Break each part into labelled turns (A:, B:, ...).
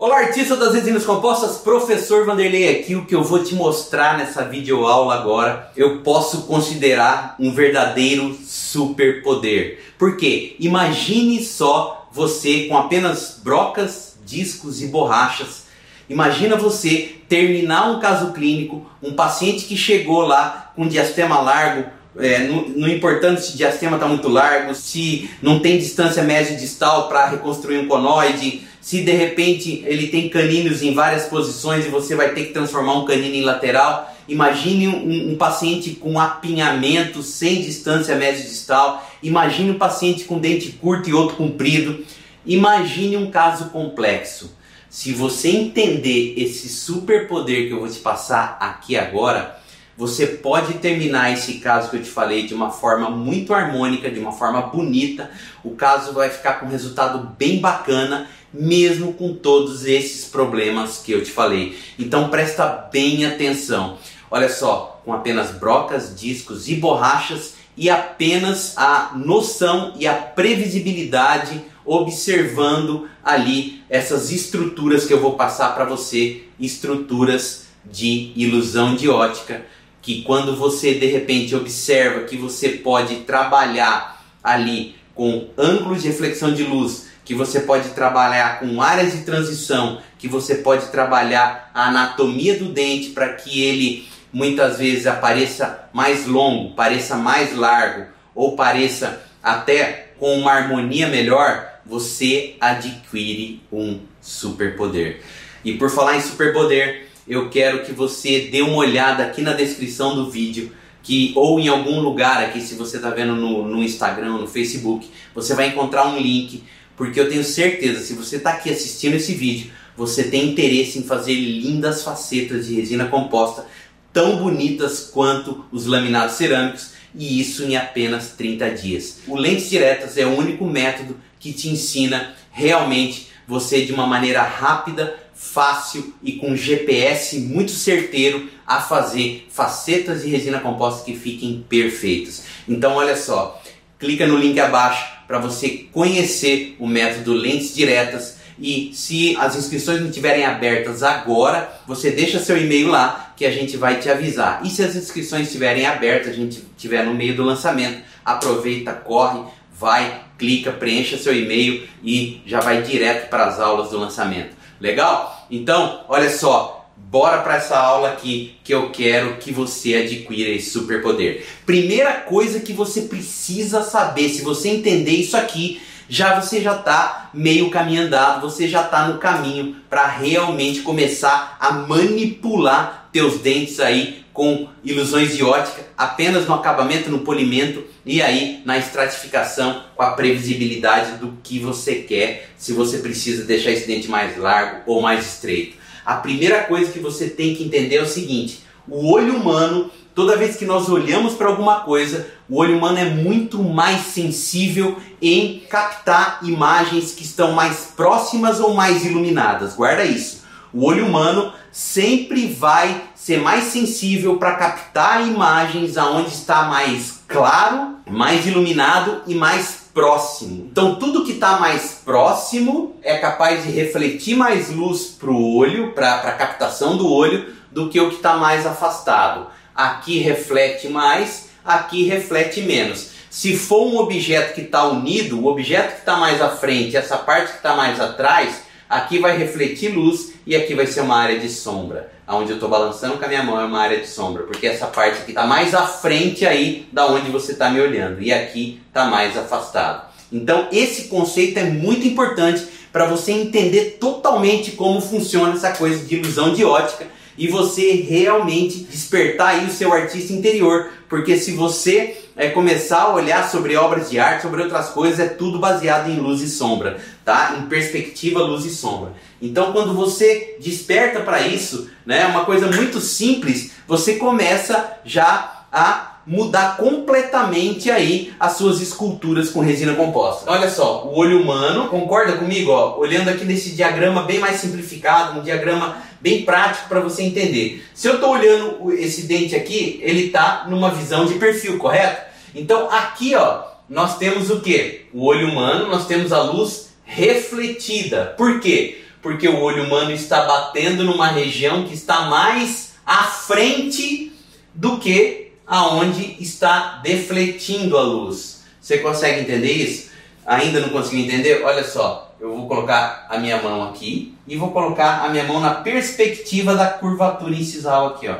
A: Olá, artista das resinas compostas, professor Vanderlei aqui. O que eu vou te mostrar nessa videoaula agora, eu posso considerar um verdadeiro superpoder. Por quê? Imagine só você com apenas brocas, discos e borrachas. Imagina você terminar um caso clínico, um paciente que chegou lá com diastema largo, é, não, importando se o diastema está muito largo, se não tem distância médio-distal para reconstruir um conoide, se de repente ele tem caninos em várias posições e você vai ter que transformar um canino em lateral. Imagine um, um paciente com apinhamento sem distância médio-distal. Imagine um paciente com dente curto e outro comprido. Imagine um caso complexo. Se você entender esse superpoder que eu vou te passar aqui agora, você pode terminar esse caso que eu te falei de uma forma muito harmônica, de uma forma bonita. O caso vai ficar com um resultado bem bacana, mesmo com todos esses problemas que eu te falei. Então presta bem atenção. Olha só, com apenas brocas, discos e borrachas e apenas a noção e a previsibilidade observando ali essas estruturas que eu vou passar para você, estruturas de ilusão de ótica que quando você de repente observa que você pode trabalhar ali com ângulos de reflexão de luz, que você pode trabalhar com áreas de transição, que você pode trabalhar a anatomia do dente para que ele muitas vezes apareça mais longo, pareça mais largo ou pareça até com uma harmonia melhor, você adquire um superpoder. E por falar em superpoder, eu quero que você dê uma olhada aqui na descrição do vídeo, que ou em algum lugar aqui, se você está vendo no, no Instagram, no Facebook, você vai encontrar um link, porque eu tenho certeza, se você está aqui assistindo esse vídeo, você tem interesse em fazer lindas facetas de resina composta, tão bonitas quanto os laminados cerâmicos, e isso em apenas 30 dias. O Lentes Diretas é o único método que te ensina realmente você de uma maneira rápida fácil e com GPS muito certeiro a fazer facetas de resina composta que fiquem perfeitas. Então olha só, clica no link abaixo para você conhecer o método Lentes Diretas e se as inscrições não estiverem abertas agora, você deixa seu e-mail lá que a gente vai te avisar. E se as inscrições estiverem abertas, a gente estiver no meio do lançamento, aproveita, corre, vai, clica, preencha seu e-mail e já vai direto para as aulas do lançamento. Legal? Então, olha só, bora para essa aula aqui que eu quero que você adquira esse superpoder. Primeira coisa que você precisa saber, se você entender isso aqui, já você já está meio caminho andado, você já está no caminho para realmente começar a manipular teus dentes aí com ilusões de ótica, apenas no acabamento, no polimento e aí na estratificação com a previsibilidade do que você quer, se você precisa deixar esse dente mais largo ou mais estreito. A primeira coisa que você tem que entender é o seguinte: o olho humano, toda vez que nós olhamos para alguma coisa, o olho humano é muito mais sensível em captar imagens que estão mais próximas ou mais iluminadas. Guarda isso. O olho humano sempre vai ser mais sensível para captar imagens aonde está mais claro, mais iluminado e mais próximo. Então tudo que está mais próximo é capaz de refletir mais luz para o olho, para a captação do olho, do que o que está mais afastado. Aqui reflete mais, aqui reflete menos. Se for um objeto que está unido, o objeto que está mais à frente, essa parte que está mais atrás, aqui vai refletir luz e aqui vai ser uma área de sombra. Onde eu estou balançando com a minha mão é uma área de sombra, porque essa parte aqui está mais à frente aí da onde você está me olhando e aqui está mais afastado. Então esse conceito é muito importante para você entender totalmente como funciona essa coisa de ilusão de ótica e você realmente despertar aí o seu artista interior, porque se você é, começar a olhar sobre obras de arte, sobre outras coisas, é tudo baseado em luz e sombra, tá? Em perspectiva, luz e sombra. Então, quando você desperta para isso, né, uma coisa muito simples, você começa já a mudar completamente aí as suas esculturas com resina composta. Olha só, o olho humano, concorda comigo? Ó, olhando aqui nesse diagrama bem mais simplificado, um diagrama bem prático para você entender. Se eu estou olhando esse dente aqui, ele está numa visão de perfil, correto? Então aqui ó, nós temos o que? O olho humano, nós temos a luz refletida. Por quê? porque o olho humano está batendo numa região que está mais à frente do que aonde está defletindo a luz. Você consegue entender isso? Ainda não conseguiu entender? Olha só, eu vou colocar a minha mão aqui e vou colocar a minha mão na perspectiva da curvatura incisal aqui, ó.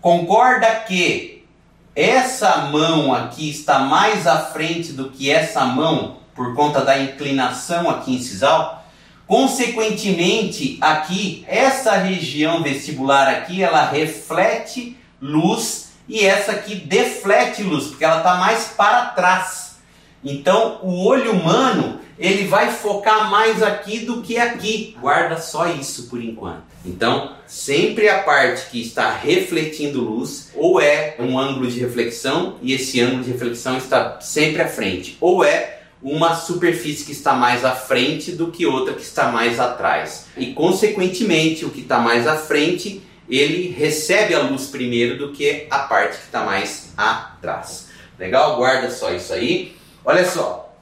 A: Concorda que essa mão aqui está mais à frente do que essa mão por conta da inclinação aqui incisal? Consequentemente, aqui essa região vestibular aqui, ela reflete luz e essa aqui deflete luz, porque ela está mais para trás. Então, o olho humano ele vai focar mais aqui do que aqui. Guarda só isso por enquanto. Então, sempre a parte que está refletindo luz, ou é um ângulo de reflexão, e esse ângulo de reflexão está sempre à frente, ou é uma superfície que está mais à frente do que outra que está mais atrás. E, consequentemente, o que está mais à frente, ele recebe a luz primeiro do que a parte que está mais atrás. Legal? Guarda só isso aí. Olha só,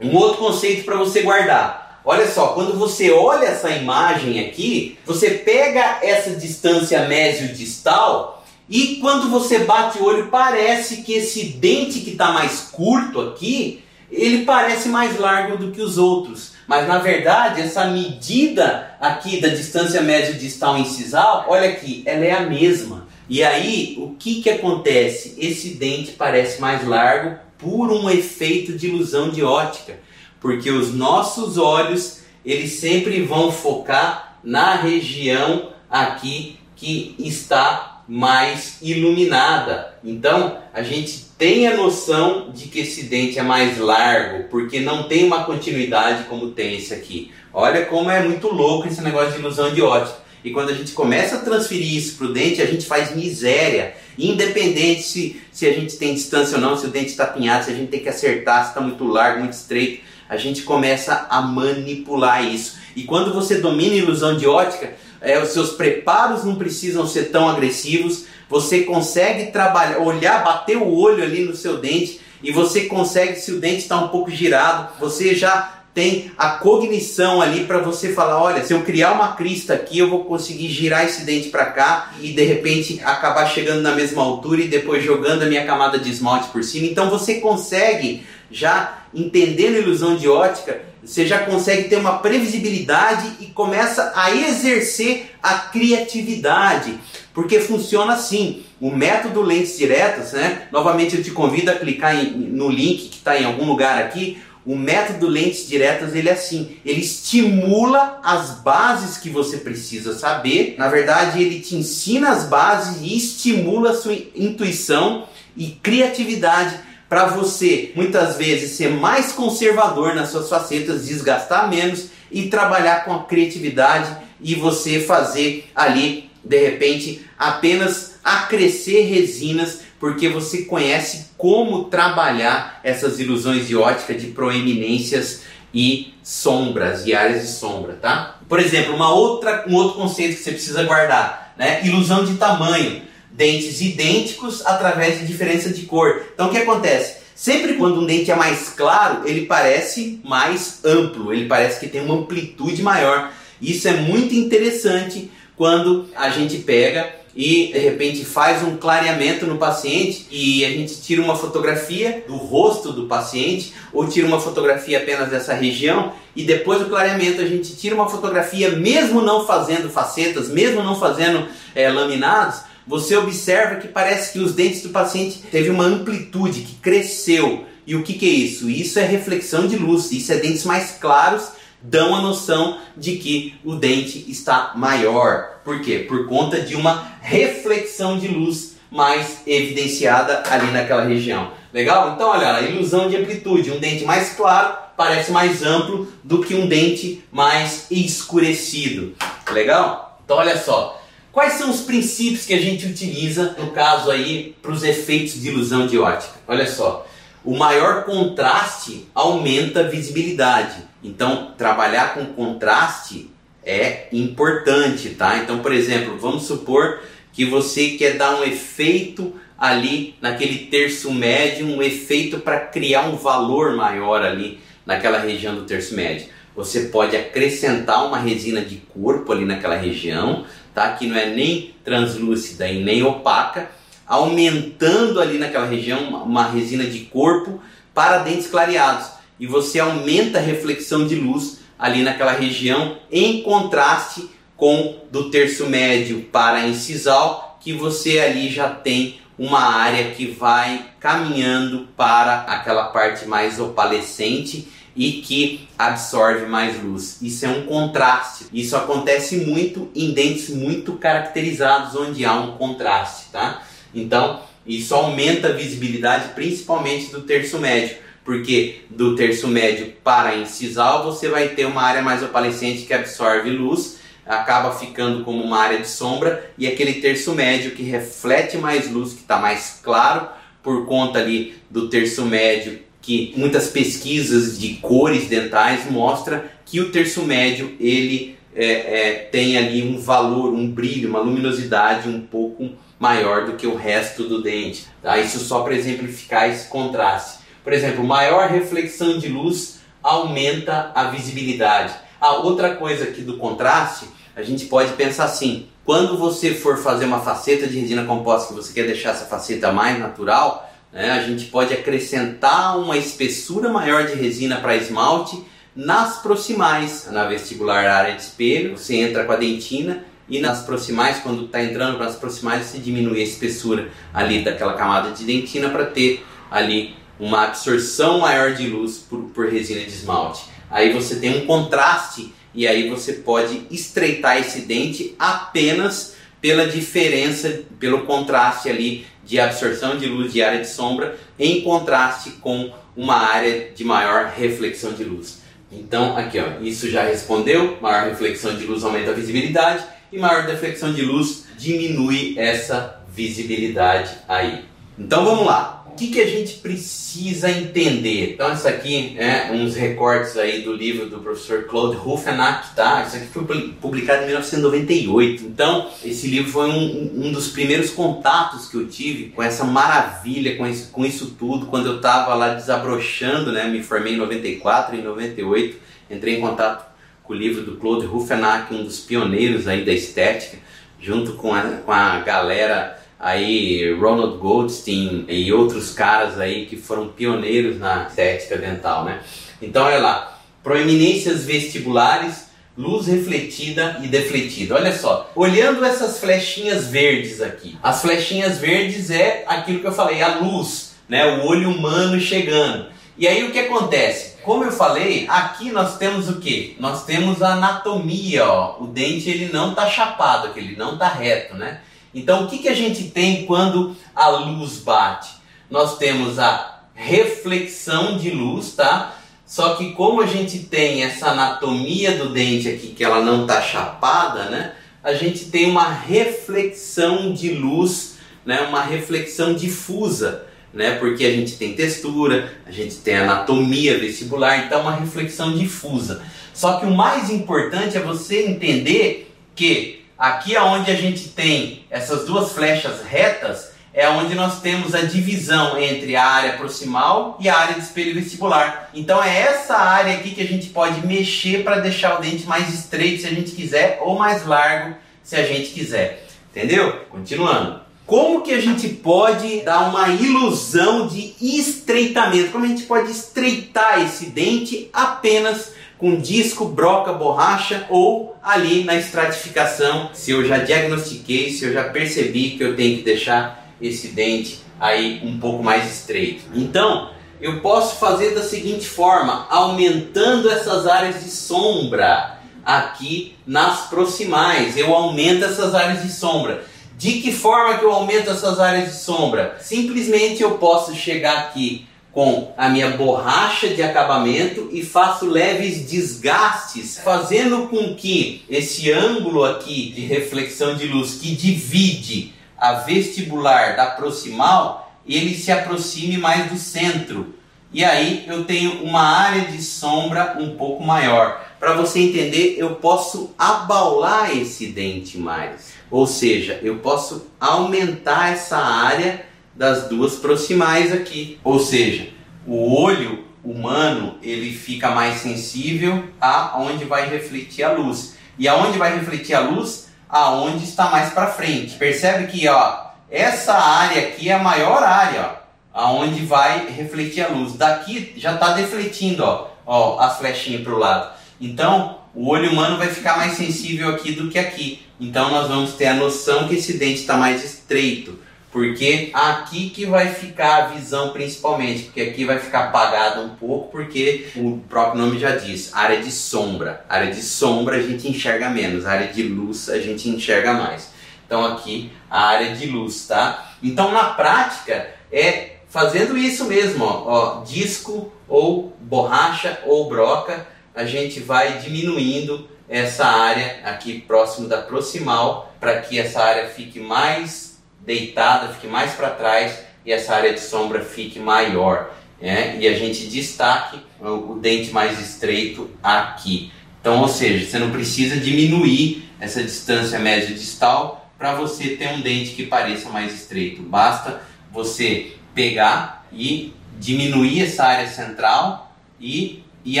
A: um outro conceito para você guardar. Olha só, quando você olha essa imagem aqui, você pega essa distância mésio-distal e quando você bate o olho, parece que esse dente que está mais curto aqui, ele parece mais largo do que os outros. Mas na verdade, essa medida aqui da distância médio-distal incisal, olha aqui, ela é a mesma. E aí, o que, que acontece? Esse dente parece mais largo por um efeito de ilusão de ótica, porque os nossos olhos eles sempre vão focar na região aqui que está mais iluminada. Então a gente tem a noção de que esse dente é mais largo, porque não tem uma continuidade como tem esse aqui. Olha como é muito louco esse negócio de ilusão de ótica. E quando a gente começa a transferir isso para o dente, a gente faz miséria. Independente se, se a gente tem distância ou não, se o dente está apinhado, se a gente tem que acertar, se está muito largo, muito estreito, a gente começa a manipular isso. E quando você domina a ilusão de ótica, é, os seus preparos não precisam ser tão agressivos, você consegue trabalhar, olhar, bater o olho ali no seu dente e você consegue, se o dente está um pouco girado, você já tem a cognição ali para você falar, olha, se eu criar uma crista aqui, eu vou conseguir girar esse dente para cá e de repente acabar chegando na mesma altura e depois jogando a minha camada de esmalte por cima. Então você consegue já entendendo a ilusão de ótica, você já consegue ter uma previsibilidade e começa a exercer a criatividade, porque funciona assim. O método lentes diretas, né? Novamente eu te convido a clicar em, no link que está em algum lugar aqui. O método lentes diretas ele é assim, ele estimula as bases que você precisa saber. Na verdade, ele te ensina as bases e estimula a sua intuição e criatividade para você muitas vezes ser mais conservador nas suas facetas, desgastar menos e trabalhar com a criatividade e você fazer ali de repente apenas acrescer resinas porque você conhece como trabalhar essas ilusões de ótica de proeminências e sombras e áreas de sombra, tá? Por exemplo, uma outra, um outro conceito que você precisa guardar, né? Ilusão de tamanho, dentes idênticos através de diferença de cor. Então o que acontece? Sempre quando um dente é mais claro, ele parece mais amplo, ele parece que tem uma amplitude maior. Isso é muito interessante quando a gente pega e de repente faz um clareamento no paciente e a gente tira uma fotografia do rosto do paciente ou tira uma fotografia apenas dessa região e depois do clareamento a gente tira uma fotografia mesmo não fazendo facetas, mesmo não fazendo é, laminados, você observa que parece que os dentes do paciente teve uma amplitude que cresceu. E o que, que é isso? Isso é reflexão de luz, isso é dentes mais claros dão a noção de que o dente está maior. Por quê? Por conta de uma reflexão de luz mais evidenciada ali naquela região. Legal? Então, olha, a ilusão de amplitude. Um dente mais claro parece mais amplo do que um dente mais escurecido. Legal? Então, olha só. Quais são os princípios que a gente utiliza, no caso aí, para os efeitos de ilusão de ótica? Olha só. O maior contraste aumenta a visibilidade. Então, trabalhar com contraste é importante, tá? Então, por exemplo, vamos supor que você quer dar um efeito ali naquele terço médio, um efeito para criar um valor maior ali naquela região do terço médio. você pode acrescentar uma resina de corpo ali naquela região, tá? Que não é nem translúcida e nem opaca, aumentando ali naquela região uma resina de corpo para dentes clareados. E você aumenta a reflexão de luz ali naquela região em contraste com do terço médio para incisal, que você ali já tem uma área que vai caminhando para aquela parte mais opalescente e que absorve mais luz. Isso é um contraste. Isso acontece muito em dentes muito caracterizados onde há um contraste, tá? Então, isso aumenta a visibilidade principalmente do terço médio, porque do terço médio para incisal você vai ter uma área mais opalescente que absorve luz acaba ficando como uma área de sombra e aquele terço médio que reflete mais luz, que está mais claro por conta ali do terço médio que muitas pesquisas de cores dentais mostram que o terço médio ele é, é, tem ali um valor, um brilho, uma luminosidade um pouco maior do que o resto do dente. Tá? Isso só para exemplificar esse contraste. Por exemplo, maior reflexão de luz aumenta a visibilidade. A outra coisa aqui do contraste a gente pode pensar assim: quando você for fazer uma faceta de resina composta que você quer deixar essa faceta mais natural, né, a gente pode acrescentar uma espessura maior de resina para esmalte nas proximais, na vestibular área de espelho, você entra com a dentina e nas proximais, quando está entrando para as proximais, você diminui a espessura ali daquela camada de dentina para ter ali uma absorção maior de luz por, por resina de esmalte. Aí você tem um contraste e aí você pode estreitar esse dente apenas pela diferença, pelo contraste ali de absorção de luz de área de sombra em contraste com uma área de maior reflexão de luz. Então, aqui ó, isso já respondeu, maior reflexão de luz aumenta a visibilidade e maior deflexão de luz diminui essa visibilidade aí. Então vamos lá que, que a gente precisa entender? Então, isso aqui é uns recortes aí do livro do professor Claude Ruffenack, tá? Isso aqui foi publicado em 1998. Então, esse livro foi um, um dos primeiros contatos que eu tive com essa maravilha, com isso, com isso tudo, quando eu estava lá desabrochando, né? Me formei em 94, em 98, entrei em contato com o livro do Claude Ruffenack, um dos pioneiros aí da estética, junto com a, com a galera aí Ronald Goldstein e outros caras aí que foram pioneiros na estética dental, né? Então olha lá, proeminências vestibulares, luz refletida e defletida. Olha só, olhando essas flechinhas verdes aqui, as flechinhas verdes é aquilo que eu falei, a luz, né? O olho humano chegando. E aí o que acontece? Como eu falei, aqui nós temos o que? Nós temos a anatomia, ó. O dente ele não tá chapado, ele não tá reto, né? Então, o que, que a gente tem quando a luz bate? Nós temos a reflexão de luz, tá? Só que como a gente tem essa anatomia do dente aqui, que ela não está chapada, né? A gente tem uma reflexão de luz, né? Uma reflexão difusa, né? Porque a gente tem textura, a gente tem anatomia vestibular, então uma reflexão difusa. Só que o mais importante é você entender que Aqui aonde a gente tem essas duas flechas retas, é onde nós temos a divisão entre a área proximal e a área de espelho vestibular. Então é essa área aqui que a gente pode mexer para deixar o dente mais estreito se a gente quiser ou mais largo se a gente quiser. Entendeu? Continuando. Como que a gente pode dar uma ilusão de estreitamento? Como a gente pode estreitar esse dente apenas com disco, broca, borracha ou ali na estratificação, se eu já diagnostiquei, se eu já percebi que eu tenho que deixar esse dente aí um pouco mais estreito. Então, eu posso fazer da seguinte forma, aumentando essas áreas de sombra aqui nas proximais. Eu aumento essas áreas de sombra. De que forma que eu aumento essas áreas de sombra? Simplesmente eu posso chegar aqui com a minha borracha de acabamento e faço leves desgastes, fazendo com que esse ângulo aqui de reflexão de luz que divide a vestibular da proximal, ele se aproxime mais do centro. E aí eu tenho uma área de sombra um pouco maior. Para você entender, eu posso abaular esse dente mais. Ou seja, eu posso aumentar essa área das duas proximais aqui. Ou seja, o olho humano ele fica mais sensível a onde vai refletir a luz. E aonde vai refletir a luz? Aonde está mais para frente. Percebe que ó, essa área aqui é a maior área, ó, aonde vai refletir a luz. Daqui já está defletindo, ó, ó, as flechinhas para o lado. Então, o olho humano vai ficar mais sensível aqui do que aqui. Então, nós vamos ter a noção que esse dente está mais estreito. Porque aqui que vai ficar a visão principalmente, porque aqui vai ficar apagado um pouco, porque o próprio nome já diz, área de sombra. Área de sombra a gente enxerga menos, área de luz a gente enxerga mais. Então aqui a área de luz, tá? Então na prática é fazendo isso mesmo, ó, ó disco ou borracha ou broca, a gente vai diminuindo essa área aqui próximo da proximal para que essa área fique mais deitada fique mais para trás e essa área de sombra fique maior. Né? E a gente destaque o, dente mais estreito aqui. Então, ou seja, você não precisa diminuir essa distância médio-distal para você ter um dente que pareça mais estreito. Basta você pegar e diminuir essa área central e ir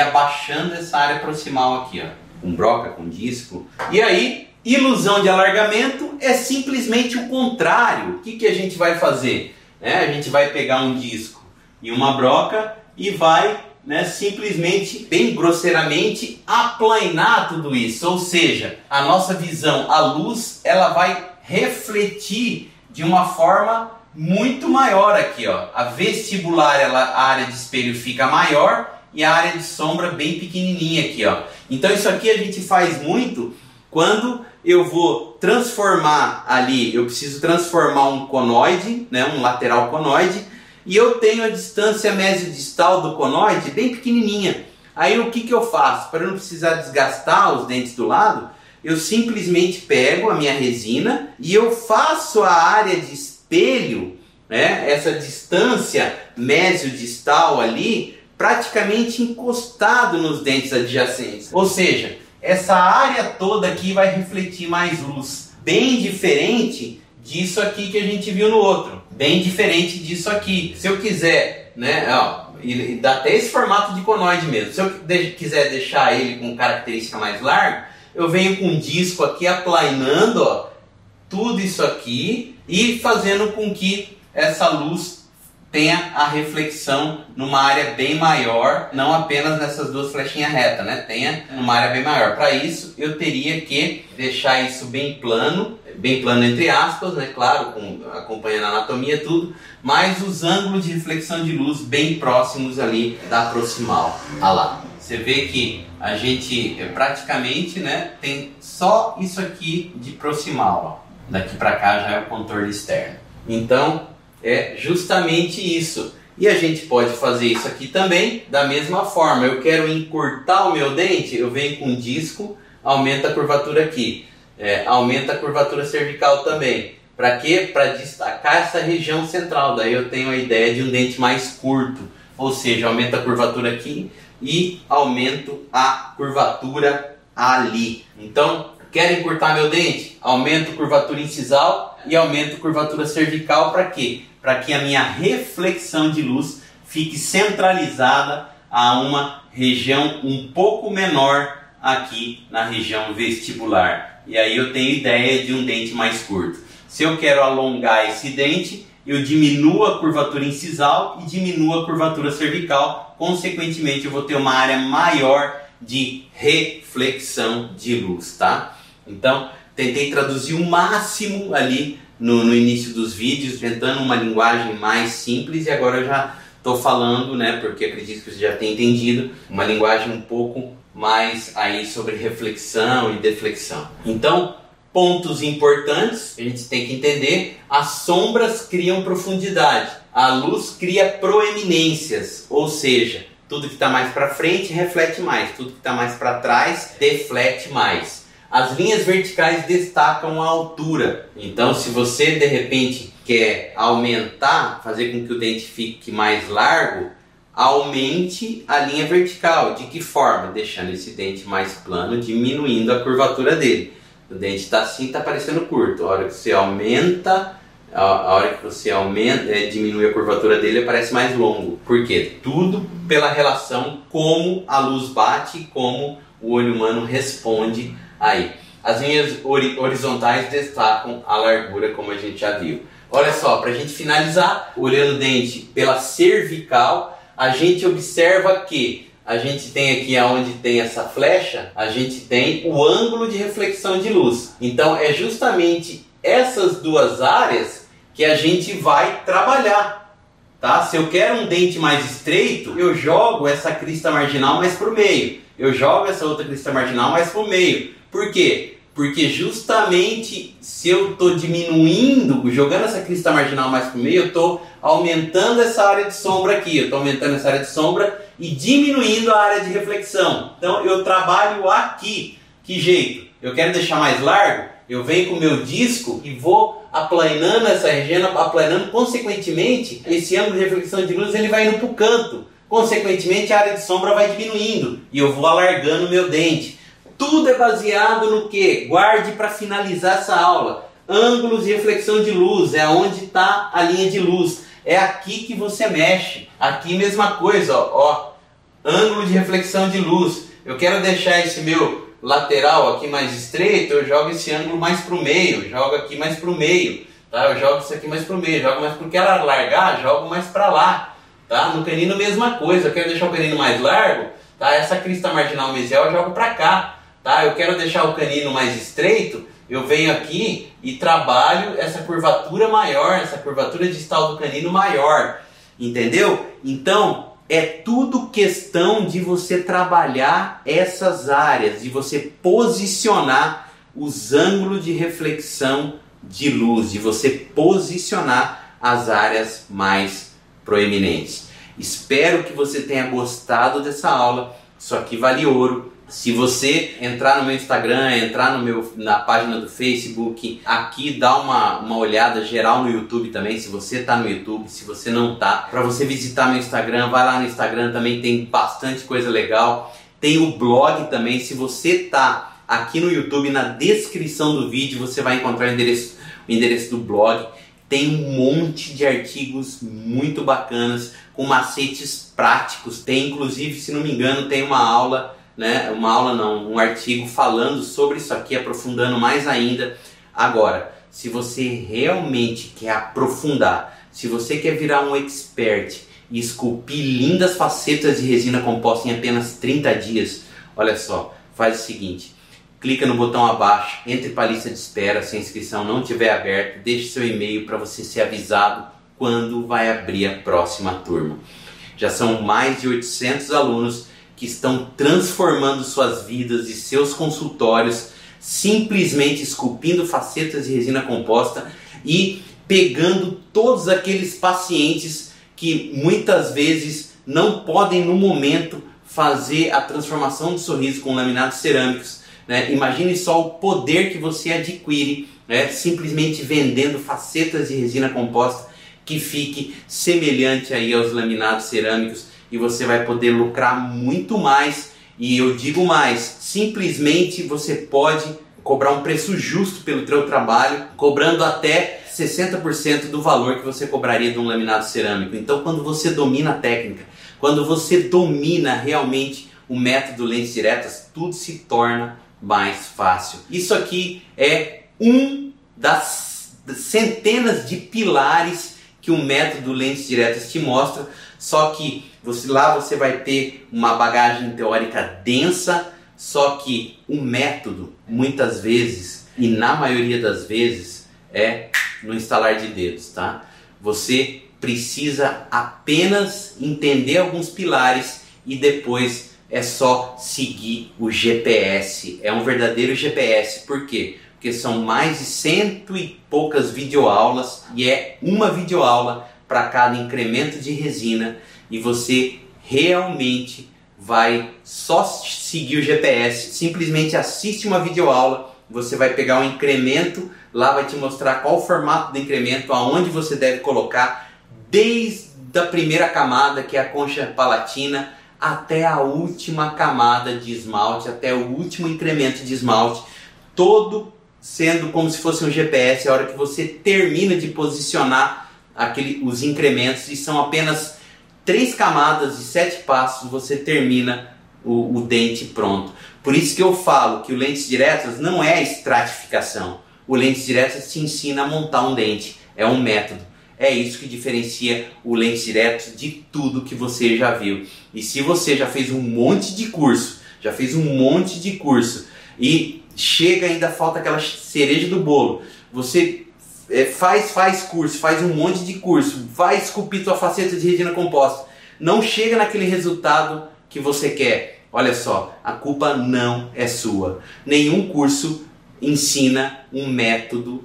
A: abaixando essa área proximal aqui, ó, com broca, com disco. E aí Ilusão de alargamento é simplesmente o contrário. O que, que a gente vai fazer? Né? A gente vai pegar um disco e uma broca e vai né, simplesmente, bem grosseiramente, aplanar tudo isso. Ou seja, a nossa visão, a luz, ela vai refletir de uma forma muito maior aqui. Ó. A vestibular, ela, a área de espelho fica maior e a área de sombra bem pequenininha aqui. Ó. Então isso aqui a gente faz muito quando eu vou transformar ali, eu preciso transformar um conoide, né, um lateral conoide, e eu tenho a distância mesodistal do conoide bem pequenininha. Aí o que, que eu faço? Para não precisar desgastar os dentes do lado, eu simplesmente pego a minha resina e eu faço a área de espelho, né, essa distância mesodistal ali, praticamente encostado nos dentes adjacentes. Ou seja, essa área toda aqui vai refletir mais luz. Bem diferente disso aqui que a gente viu no outro. Bem diferente disso aqui. Se eu quiser, né, ó, dá até esse formato de conoide mesmo. Se eu de quiser deixar ele com característica mais larga, eu venho com um disco aqui aplanando, ó, tudo isso aqui e fazendo com que essa luz tenha a reflexão numa área bem maior, não apenas nessas duas flechinhas retas, né? Tenha numa área bem maior. Para isso, eu teria que deixar isso bem plano, bem plano entre aspas, né? Claro, com, acompanhando a anatomia tudo, mas os ângulos de reflexão de luz bem próximos ali da proximal. Ah lá. Você vê que a gente é, praticamente, né, tem só isso aqui de proximal, ó. Daqui para cá já é o contorno externo. Então, é justamente isso. E a gente pode fazer isso aqui também da mesma forma. Eu quero encurtar o meu dente, eu venho com um disco, aumenta a curvatura aqui. É, aumenta a curvatura cervical também. Para quê? Para destacar essa região central. Daí eu tenho a ideia de um dente mais curto. Ou seja, aumenta a curvatura aqui e aumento a curvatura ali. Então, quero encurtar meu dente? Aumento a curvatura incisal e aumento a curvatura cervical para quê? para que a minha reflexão de luz fique centralizada a uma região um pouco menor aqui na região vestibular. E aí eu tenho ideia de um dente mais curto. Se eu quero alongar esse dente, eu diminuo a curvatura incisal e diminuo a curvatura cervical. Consequentemente, eu vou ter uma área maior de reflexão de luz, tá? Então, tentei traduzir o máximo ali no, no início dos vídeos, tentando uma linguagem mais simples e agora eu já estou falando, né, porque acredito que você já tem entendido, uma linguagem um pouco mais aí sobre reflexão e deflexão. Então, pontos importantes, a gente tem que entender, as sombras criam profundidade, a luz cria proeminências, ou seja, tudo que está mais para frente reflete mais, tudo que está mais para trás deflete mais. As linhas verticais destacam a altura. Então, se você de repente quer aumentar, fazer com que o dente fique mais largo, aumente a linha vertical. De que forma? Deixando esse dente mais plano, diminuindo a curvatura dele. O dente está assim, está parecendo curto. A hora que você aumenta a, hora que você aumenta, é, diminui a curvatura dele, ele parece mais longo. Por quê? Tudo pela relação como a luz bate, como o olho humano responde aí. As linhas horizontais destacam a largura, como a gente já viu. Olha só, para a gente finalizar, olhando o dente pela cervical, a gente observa que a gente tem aqui aonde tem essa flecha, a gente tem o ângulo de reflexão de luz. Então é justamente essas duas áreas que a gente vai trabalhar. Tá? Se eu quero um dente mais estreito, eu jogo essa crista marginal mais para o meio. Eu jogo essa outra crista marginal mais para o meio. Por quê? Porque justamente se eu estou diminuindo, jogando essa crista marginal mais para o meio, eu estou aumentando essa área de sombra aqui. Eu estou aumentando essa área de sombra e diminuindo a área de reflexão. Então eu trabalho aqui. Que jeito? Eu quero deixar mais largo? Eu venho com o meu disco e vou aplanando essa região, aplanando consequentemente, esse ângulo de reflexão de luz ele vai indo para o canto. Consequentemente, a área de sombra vai diminuindo e eu vou alargando o meu dente. Tudo é baseado no que? Guarde para finalizar essa aula. Ângulos de reflexão de luz, é onde está a linha de luz. É aqui que você mexe. Aqui mesma coisa, ó, ó. Ângulo de reflexão de luz. Eu quero deixar esse meu lateral aqui mais estreito, eu jogo esse ângulo mais para o meio, jogo aqui mais para o meio, tá? Eu jogo isso aqui mais para o meio, jogo mais para quero largar, jogo mais para lá, tá? No canino mesma coisa, eu quero deixar o canino mais largo, tá? Essa crista marginal mesial eu jogo para cá, tá? Eu quero deixar o canino mais estreito, eu venho aqui e trabalho essa curvatura maior, essa curvatura distal do canino maior, entendeu? Então, é tudo questão de você trabalhar essas áreas, de você posicionar os ângulos de reflexão de luz, de você posicionar as áreas mais proeminentes. Espero que você tenha gostado dessa aula. Isso aqui vale ouro. Se você entrar no meu Instagram, entrar no meu, na página do Facebook, aqui dá uma, uma olhada geral no YouTube também, se você está no YouTube, se você não está, para você visitar meu Instagram, vai lá no Instagram também tem bastante coisa legal. Tem o blog também, se você está aqui no YouTube, na descrição do vídeo, você vai encontrar o endereço, o endereço do blog. Tem um monte de artigos muito bacanas com macetes práticos. Tem inclusive, se não me engano, tem uma aula né, uma aula não, um artigo falando sobre isso aqui, aprofundando mais ainda. Agora, se você realmente quer aprofundar, se você quer virar um expert e esculpir lindas facetas de resina composta em apenas 30 dias, olha só, faz o seguinte, clica no botão abaixo, entre para a lista de espera se a inscrição não estiver aberta, deixe seu e-mail para você ser avisado quando vai abrir a próxima turma. Já são mais de 800 alunos que estão transformando suas vidas e seus consultórios, simplesmente esculpindo facetas de resina composta e pegando todos aqueles pacientes que muitas vezes não podem no momento fazer a transformação do sorriso com laminados cerâmicos. Né? Imagine só o poder que você adquire né? simplesmente vendendo facetas de resina composta que fique semelhante aí aos laminados cerâmicos e você vai poder lucrar muito mais. E eu digo mais, simplesmente você pode cobrar um preço justo pelo seu trabalho, cobrando até 60% do valor que você cobraria de um laminado cerâmico. Então, quando você domina a técnica, quando você domina realmente o método lentes diretas, tudo se torna mais fácil. Isso aqui é um das centenas de pilares que o método lentes diretas te mostra, só que você, lá você vai ter uma bagagem teórica densa, só que o método, muitas vezes, e na maioria das vezes, é no instalar de dedos, tá? Você precisa apenas entender alguns pilares e depois é só seguir o GPS. É um verdadeiro GPS. Por quê? Porque são mais de cento e poucas videoaulas e é uma videoaula para cada incremento de resina e você realmente vai só seguir o GPS, simplesmente assiste uma videoaula, você vai pegar um incremento, lá vai te mostrar qual o formato do incremento, aonde você deve colocar, desde a primeira camada, que é a concha palatina, até a última camada de esmalte, até o último incremento de esmalte, todo sendo como se fosse um GPS a hora que você termina de posicionar aquele, os incrementos e são apenas três camadas de sete passos você termina o, o dente pronto. Por isso que eu falo que o lentes diretas não é estratificação. O lentes diretas te ensina a montar um dente, é um método. É isso que diferencia o lentes direto de tudo que você já viu. E se você já fez um monte de curso, já fez um monte de curso e chega ainda falta aquela cereja do bolo. Você é, faz faz curso, faz um monte de curso, vai esculpir sua faceta de retina composta. Não chega naquele resultado que você quer. Olha só, a culpa não é sua. Nenhum curso ensina um método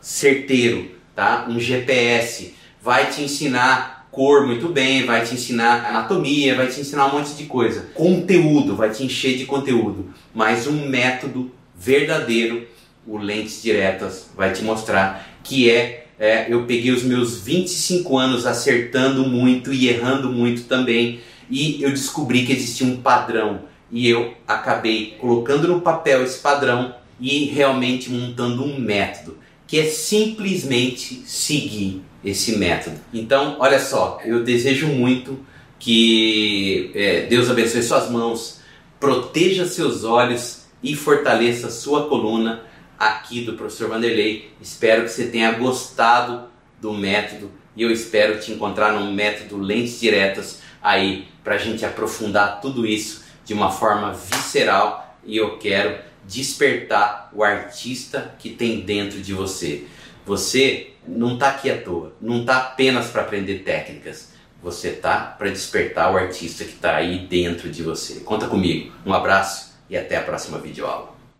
A: certeiro, tá? Um GPS vai te ensinar cor muito bem, vai te ensinar anatomia, vai te ensinar um monte de coisa. Conteúdo, vai te encher de conteúdo. Mas um método verdadeiro, o Lentes Diretas, vai te mostrar que é, é eu peguei os meus 25 anos acertando muito e errando muito também e eu descobri que existia um padrão e eu acabei colocando no papel esse padrão e realmente montando um método que é simplesmente seguir esse método. Então, olha só, eu desejo muito que é, Deus abençoe suas mãos, proteja seus olhos e fortaleça sua coluna aqui do professor Vanderlei. Espero que você tenha gostado do método e eu espero te encontrar no método Lentes Diretas aí para a gente aprofundar tudo isso de uma forma visceral e eu quero despertar o artista que tem dentro de você. Você não está aqui à toa, não está apenas para aprender técnicas. Você está para despertar o artista que está aí dentro de você. Conta comigo. Um abraço e até a próxima videoaula.